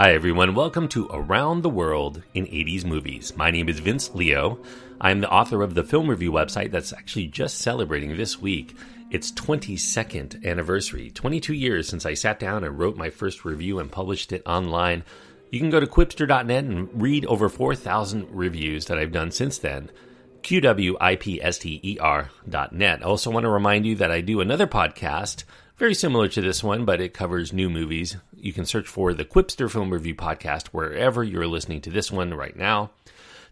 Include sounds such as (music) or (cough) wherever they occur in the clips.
Hi, everyone. Welcome to Around the World in 80s Movies. My name is Vince Leo. I'm the author of the film review website that's actually just celebrating this week its 22nd anniversary. 22 years since I sat down and wrote my first review and published it online. You can go to qwipster.net and read over 4,000 reviews that I've done since then. QWIPSTER.net. I also want to remind you that I do another podcast very similar to this one, but it covers new movies. You can search for the Qwipster Film Review Podcast wherever you're listening to this one right now.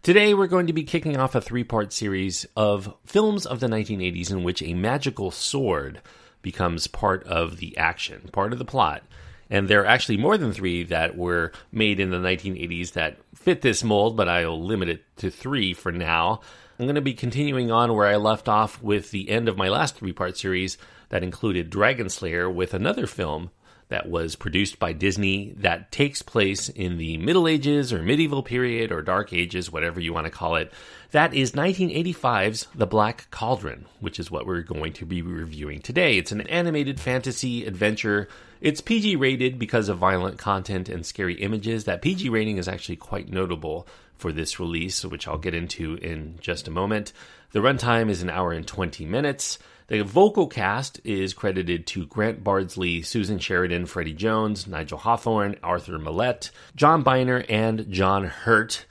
Today, we're going to be kicking off a three part series of films of the 1980s in which a magical sword becomes part of the action, part of the plot. And there are actually more than three that were made in the 1980s that fit this mold, but I'll limit it to three for now. I'm going to be continuing on where I left off with the end of my last three part series that included Dragon Slayer with another film that was produced by Disney that takes place in the Middle Ages or medieval period or Dark Ages, whatever you want to call it. That is 1985's The Black Cauldron, which is what we're going to be reviewing today. It's an animated fantasy adventure. It's PG rated because of violent content and scary images. That PG rating is actually quite notable for this release, which I'll get into in just a moment. The runtime is an hour and 20 minutes. The vocal cast is credited to Grant Bardsley, Susan Sheridan, Freddie Jones, Nigel Hawthorne, Arthur Malet, John Byner, and John Hurt.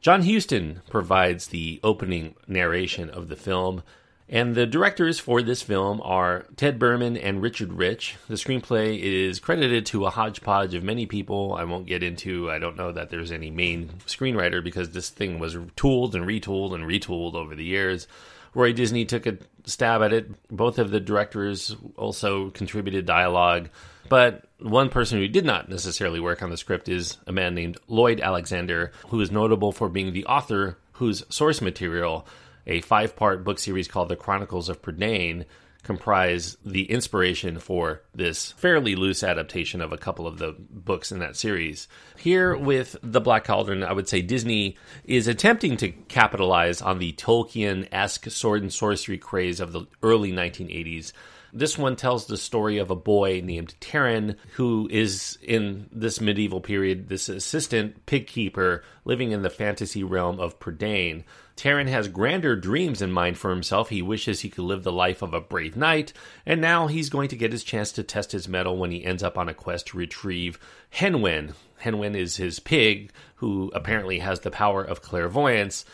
John Huston provides the opening narration of the film. And the directors for this film are Ted Berman and Richard Rich. The screenplay is credited to a hodgepodge of many people. I won't get into, I don't know that there's any main screenwriter because this thing was tooled and retooled and retooled over the years. Roy Disney took a stab at it. Both of the directors also contributed dialogue, but one person who did not necessarily work on the script is a man named Lloyd Alexander, who is notable for being the author whose source material, a five part book series called The Chronicles of Prydain, comprise the inspiration for this fairly loose adaptation of a couple of the books in that series. Here with The Black Cauldron, I would say Disney is attempting to capitalize on the Tolkien esque sword and sorcery craze of the early 1980s. This one tells the story of a boy named Taran who is in this medieval period, this assistant pig keeper living in the fantasy realm of Prydain. Taran has grander dreams in mind for himself. He wishes he could live the life of a brave knight, and now he's going to get his chance to test his mettle when he ends up on a quest to retrieve Henwen. Henwen is his pig, who apparently has the power of clairvoyance,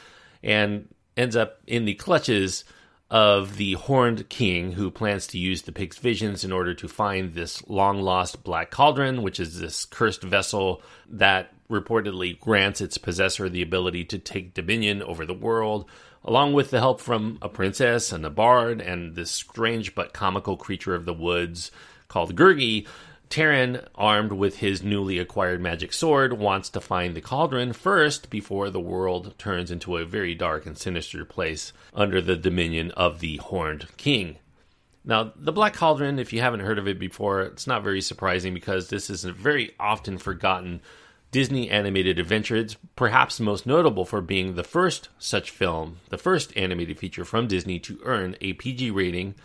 and ends up in the clutches of the Horned King, who plans to use the pig's visions in order to find this long lost Black Cauldron, which is this cursed vessel that reportedly grants its possessor the ability to take dominion over the world, along with the help from a princess and a bard and this strange but comical creature of the woods called Gurgi. Taran, armed with his newly acquired magic sword, wants to find the cauldron first before the world turns into a very dark and sinister place under the dominion of the Horned King. Now, the Black Cauldron, if you haven't heard of it before, it's not very surprising because this is a very often forgotten Disney animated adventure. It's perhaps most notable for being the first such film, the first animated feature from Disney to earn a PG rating.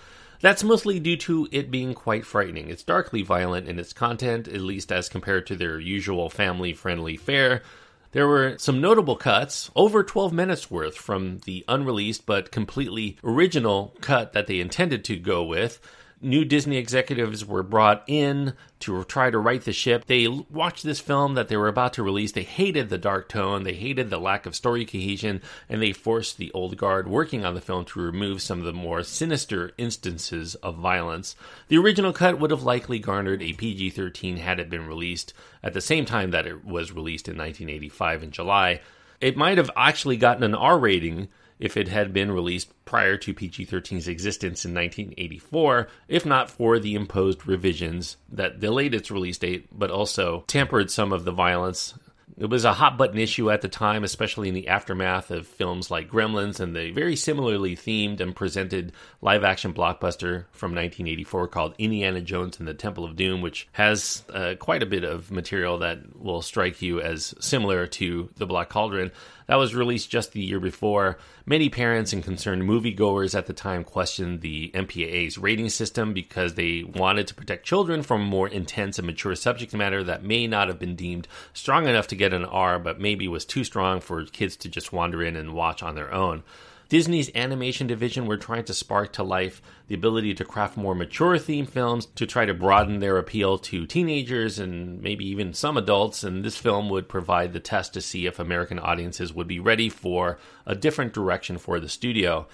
That's mostly due to it being quite frightening. It's darkly violent in its content, at least as compared to their usual family friendly fare. There were some notable cuts, over 12 minutes worth from the unreleased but completely original cut that they intended to go with new Disney executives were brought in to try to right the ship. They watched this film that they were about to release. They hated the dark tone, they hated the lack of story cohesion, and they forced the old guard working on the film to remove some of the more sinister instances of violence. The original cut would have likely garnered a PG 13 had it been released at the same time that it was released in 1985 in July. It might have actually gotten an R rating if it had been released prior to PG 13's existence in 1984, if not for the imposed revisions that delayed its release date, but also tempered some of the violence. It was a hot button issue at the time, especially in the aftermath of films like Gremlins and the very similarly themed and presented live action blockbuster from 1984 called Indiana Jones and the Temple of Doom, which has uh, quite a bit of material that will strike you as similar to The Black Cauldron. That was released just the year before. Many parents and concerned moviegoers at the time questioned the MPAA's rating system because they wanted to protect children from more intense and mature subject matter that may not have been deemed strong enough to get an R, but maybe was too strong for kids to just wander in and watch on their own. Disney's animation division were trying to spark to life the ability to craft more mature theme films to try to broaden their appeal to teenagers and maybe even some adults. And this film would provide the test to see if American audiences would be ready for a different direction for the studio.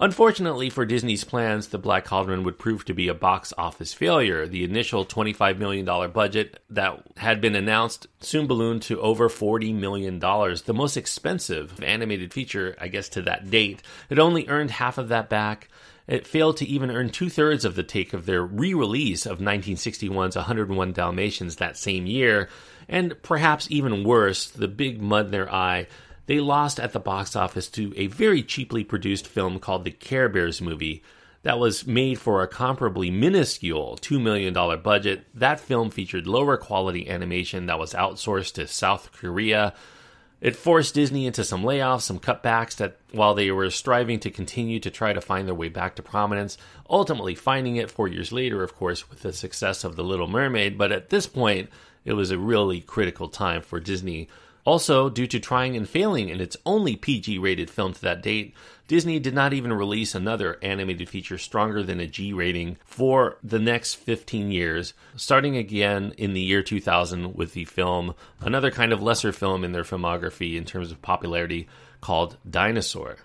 Unfortunately for Disney's plans, The Black Cauldron would prove to be a box office failure. The initial $25 million budget that had been announced soon ballooned to over $40 million, the most expensive animated feature, I guess, to that date. It only earned half of that back. It failed to even earn two thirds of the take of their re release of 1961's 101 Dalmatians that same year. And perhaps even worse, the big mud in their eye they lost at the box office to a very cheaply produced film called The Care Bears Movie that was made for a comparably minuscule $2 million budget. That film featured lower quality animation that was outsourced to South Korea. It forced Disney into some layoffs, some cutbacks that while they were striving to continue to try to find their way back to prominence, ultimately finding it four years later, of course, with the success of The Little Mermaid. But at this point, it was a really critical time for Disney also, due to trying and failing in its only PG rated film to that date, Disney did not even release another animated feature stronger than a G rating for the next 15 years, starting again in the year 2000 with the film, another kind of lesser film in their filmography in terms of popularity, called Dinosaur.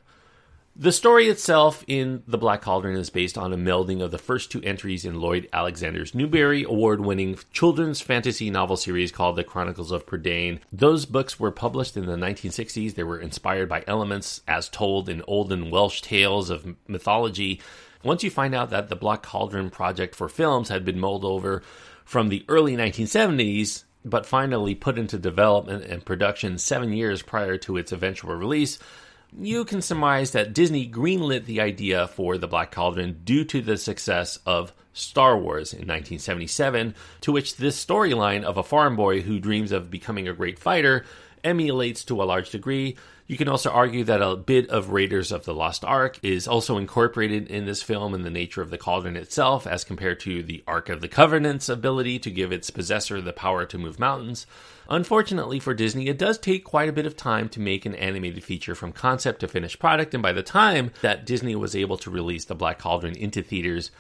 The story itself in The Black Cauldron is based on a melding of the first two entries in Lloyd Alexander's Newbery Award winning children's fantasy novel series called The Chronicles of Prydain. Those books were published in the 1960s. They were inspired by elements as told in olden Welsh tales of mythology. Once you find out that the Black Cauldron project for films had been mulled over from the early 1970s, but finally put into development and production seven years prior to its eventual release, you can surmise that Disney greenlit the idea for the Black Cauldron due to the success of Star Wars in 1977, to which this storyline of a farm boy who dreams of becoming a great fighter emulates to a large degree. You can also argue that a bit of Raiders of the Lost Ark is also incorporated in this film in the nature of the cauldron itself, as compared to the Ark of the Covenant's ability to give its possessor the power to move mountains. Unfortunately for Disney, it does take quite a bit of time to make an animated feature from concept to finished product, and by the time that Disney was able to release The Black Cauldron into theaters,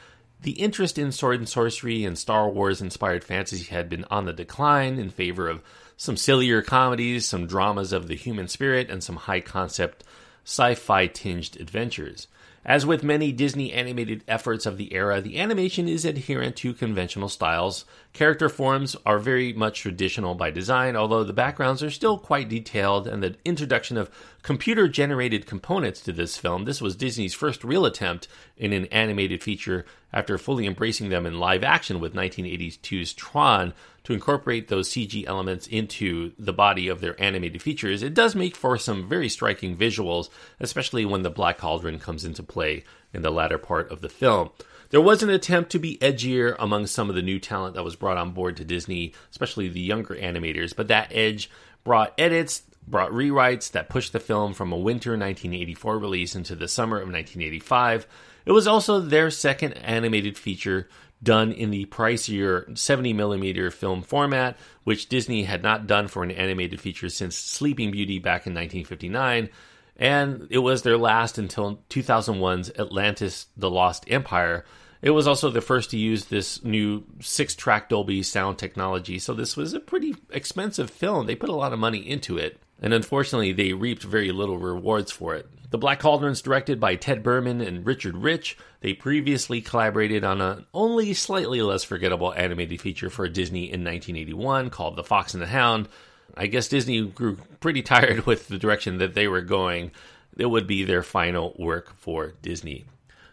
the interest in sword and sorcery and Star Wars inspired fantasy had been on the decline in favor of some sillier comedies, some dramas of the human spirit, and some high concept sci fi tinged adventures. As with many Disney animated efforts of the era, the animation is adherent to conventional styles. Character forms are very much traditional by design, although the backgrounds are still quite detailed, and the introduction of computer generated components to this film, this was Disney's first real attempt in an animated feature after fully embracing them in live action with 1982's Tron, to incorporate those CG elements into the body of their animated features, it does make for some very striking visuals, especially when the Black Cauldron comes into play in the latter part of the film. There was an attempt to be edgier among some of the new talent that was brought on board to Disney, especially the younger animators, but that edge brought edits, brought rewrites that pushed the film from a winter 1984 release into the summer of 1985. It was also their second animated feature done in the pricier 70 millimeter film format, which Disney had not done for an animated feature since Sleeping Beauty back in 1959. And it was their last until 2001's Atlantis The Lost Empire. It was also the first to use this new six track Dolby sound technology, so this was a pretty expensive film. They put a lot of money into it, and unfortunately, they reaped very little rewards for it. The Black Cauldron is directed by Ted Berman and Richard Rich. They previously collaborated on an only slightly less forgettable animated feature for Disney in 1981 called The Fox and the Hound. I guess Disney grew pretty tired (laughs) with the direction that they were going. It would be their final work for Disney.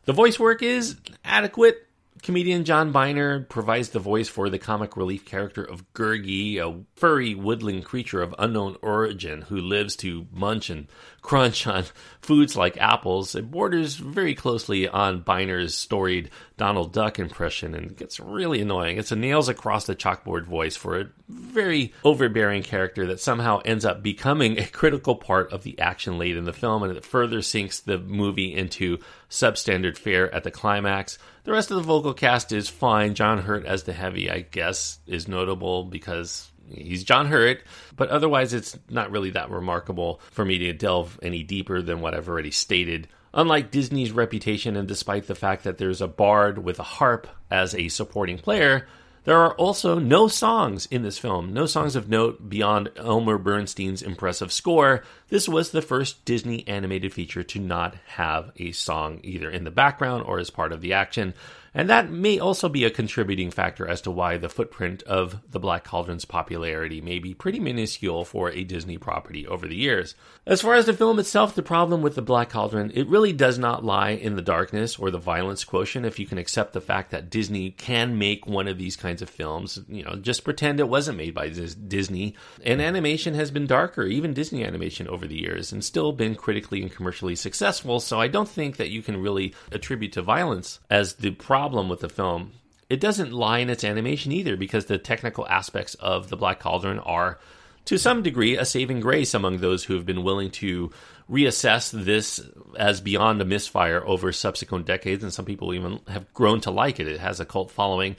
The voice work is adequate Comedian John Byner provides the voice for the comic relief character of Gurgi, a furry woodland creature of unknown origin who lives to munch and crunch on (laughs) foods like apples. It borders very closely on Byner's storied Donald Duck impression and gets really annoying. It's a nails across the chalkboard voice for a very overbearing character that somehow ends up becoming a critical part of the action late in the film and it further sinks the movie into substandard fare at the climax. The rest of the vocal cast is fine. John Hurt as the heavy, I guess, is notable because he's John Hurt, but otherwise it's not really that remarkable for me to delve any deeper than what I've already stated. Unlike Disney's reputation, and despite the fact that there's a bard with a harp as a supporting player, there are also no songs in this film, no songs of note beyond Elmer Bernstein's impressive score. This was the first Disney animated feature to not have a song either in the background or as part of the action. And that may also be a contributing factor as to why the footprint of The Black Cauldron's popularity may be pretty minuscule for a Disney property over the years. As far as the film itself, the problem with The Black Cauldron, it really does not lie in the darkness or the violence quotient if you can accept the fact that Disney can make one of these kinds of films. You know, just pretend it wasn't made by Disney. And animation has been darker, even Disney animation over the years, and still been critically and commercially successful. So I don't think that you can really attribute to violence as the problem problem with the film. It doesn't lie in its animation either, because the technical aspects of the Black Cauldron are, to some degree, a saving grace among those who have been willing to reassess this as beyond a misfire over subsequent decades, and some people even have grown to like it. It has a cult following.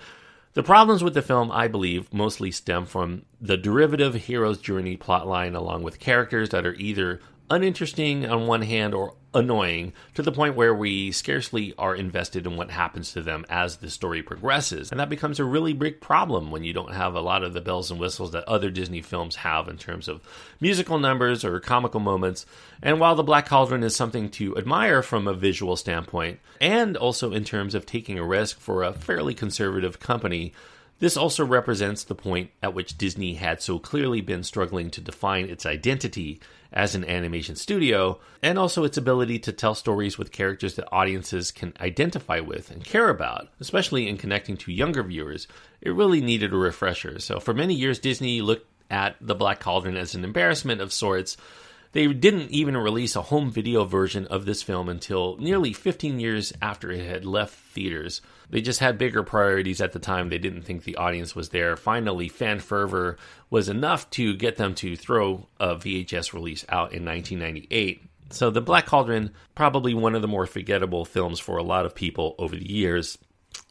The problems with the film, I believe, mostly stem from the derivative hero's journey plotline, along with characters that are either uninteresting on one hand or annoying to the point where we scarcely are invested in what happens to them as the story progresses. And that becomes a really big problem when you don't have a lot of the bells and whistles that other Disney films have in terms of musical numbers or comical moments. And while The Black Cauldron is something to admire from a visual standpoint, and also in terms of taking a risk for a fairly conservative company, this also represents the point at which Disney had so clearly been struggling to define its identity as an animation studio, and also its ability to tell stories with characters that audiences can identify with and care about, especially in connecting to younger viewers. It really needed a refresher. So, for many years, Disney looked at The Black Cauldron as an embarrassment of sorts. They didn't even release a home video version of this film until nearly 15 years after it had left theaters. They just had bigger priorities at the time. They didn't think the audience was there. Finally, fan fervor was enough to get them to throw a VHS release out in 1998. So, The Black Cauldron, probably one of the more forgettable films for a lot of people over the years.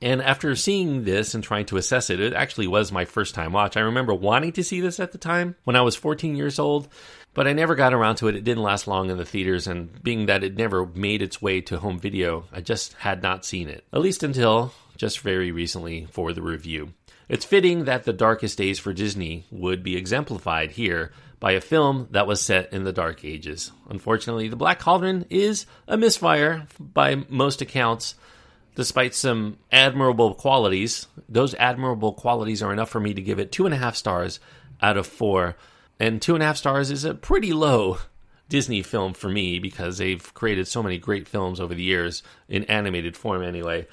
And after seeing this and trying to assess it, it actually was my first time watch. I remember wanting to see this at the time when I was 14 years old, but I never got around to it. It didn't last long in the theaters, and being that it never made its way to home video, I just had not seen it. At least until just very recently for the review. It's fitting that the darkest days for Disney would be exemplified here by a film that was set in the Dark Ages. Unfortunately, The Black Cauldron is a misfire by most accounts. Despite some admirable qualities, those admirable qualities are enough for me to give it two and a half stars out of four. And two and a half stars is a pretty low (laughs) Disney film for me because they've created so many great films over the years, in animated form anyway.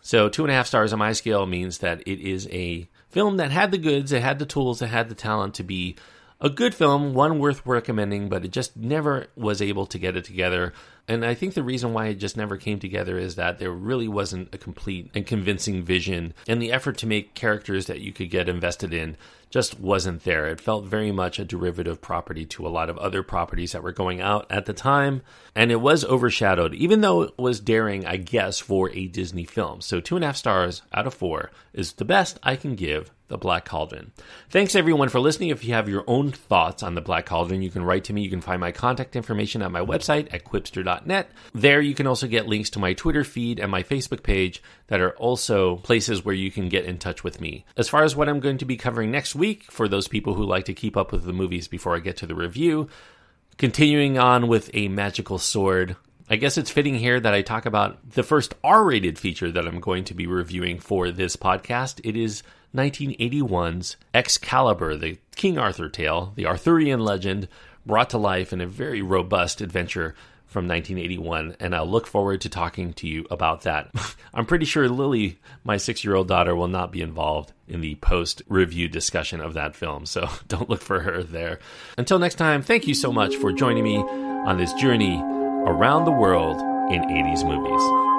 So two and a half stars on my scale means that it is a film that had the goods, it had the tools, it had the talent to be a good film, one worth recommending, but it just never was able to get it together. And I think the reason why it just never came together is that there really wasn't a complete and convincing vision, and the effort to make characters that you could get invested in just wasn't there. It felt very much a derivative property to a lot of other properties that were going out at the time, and it was overshadowed, even though it was daring, I guess, for a Disney film. So, two and a half stars out of four is the best I can give the Black Cauldron. Thanks everyone for listening. If you have your own thoughts on the Black Cauldron, you can write to me. You can find my contact information at my website at There you can also get links to my Twitter feed and my Facebook page that are also places where you can get in touch with me. As far as what I'm going to be covering next week, for those people who like to keep up with the movies before I get to the review, continuing on with a magical sword. I guess it's fitting here that I talk about the first R rated feature that I'm going to be reviewing for this podcast. It is 1981's Excalibur, the King Arthur tale, the Arthurian legend brought to life in a very robust adventure from 1981, and I'll look forward to talking to you about that. (laughs) I'm pretty sure Lily, my six year old daughter, will not be involved in the post review discussion of that film, so (laughs) don't look for her there. Until next time, thank you so much for joining me on this journey around the world in 80s movies.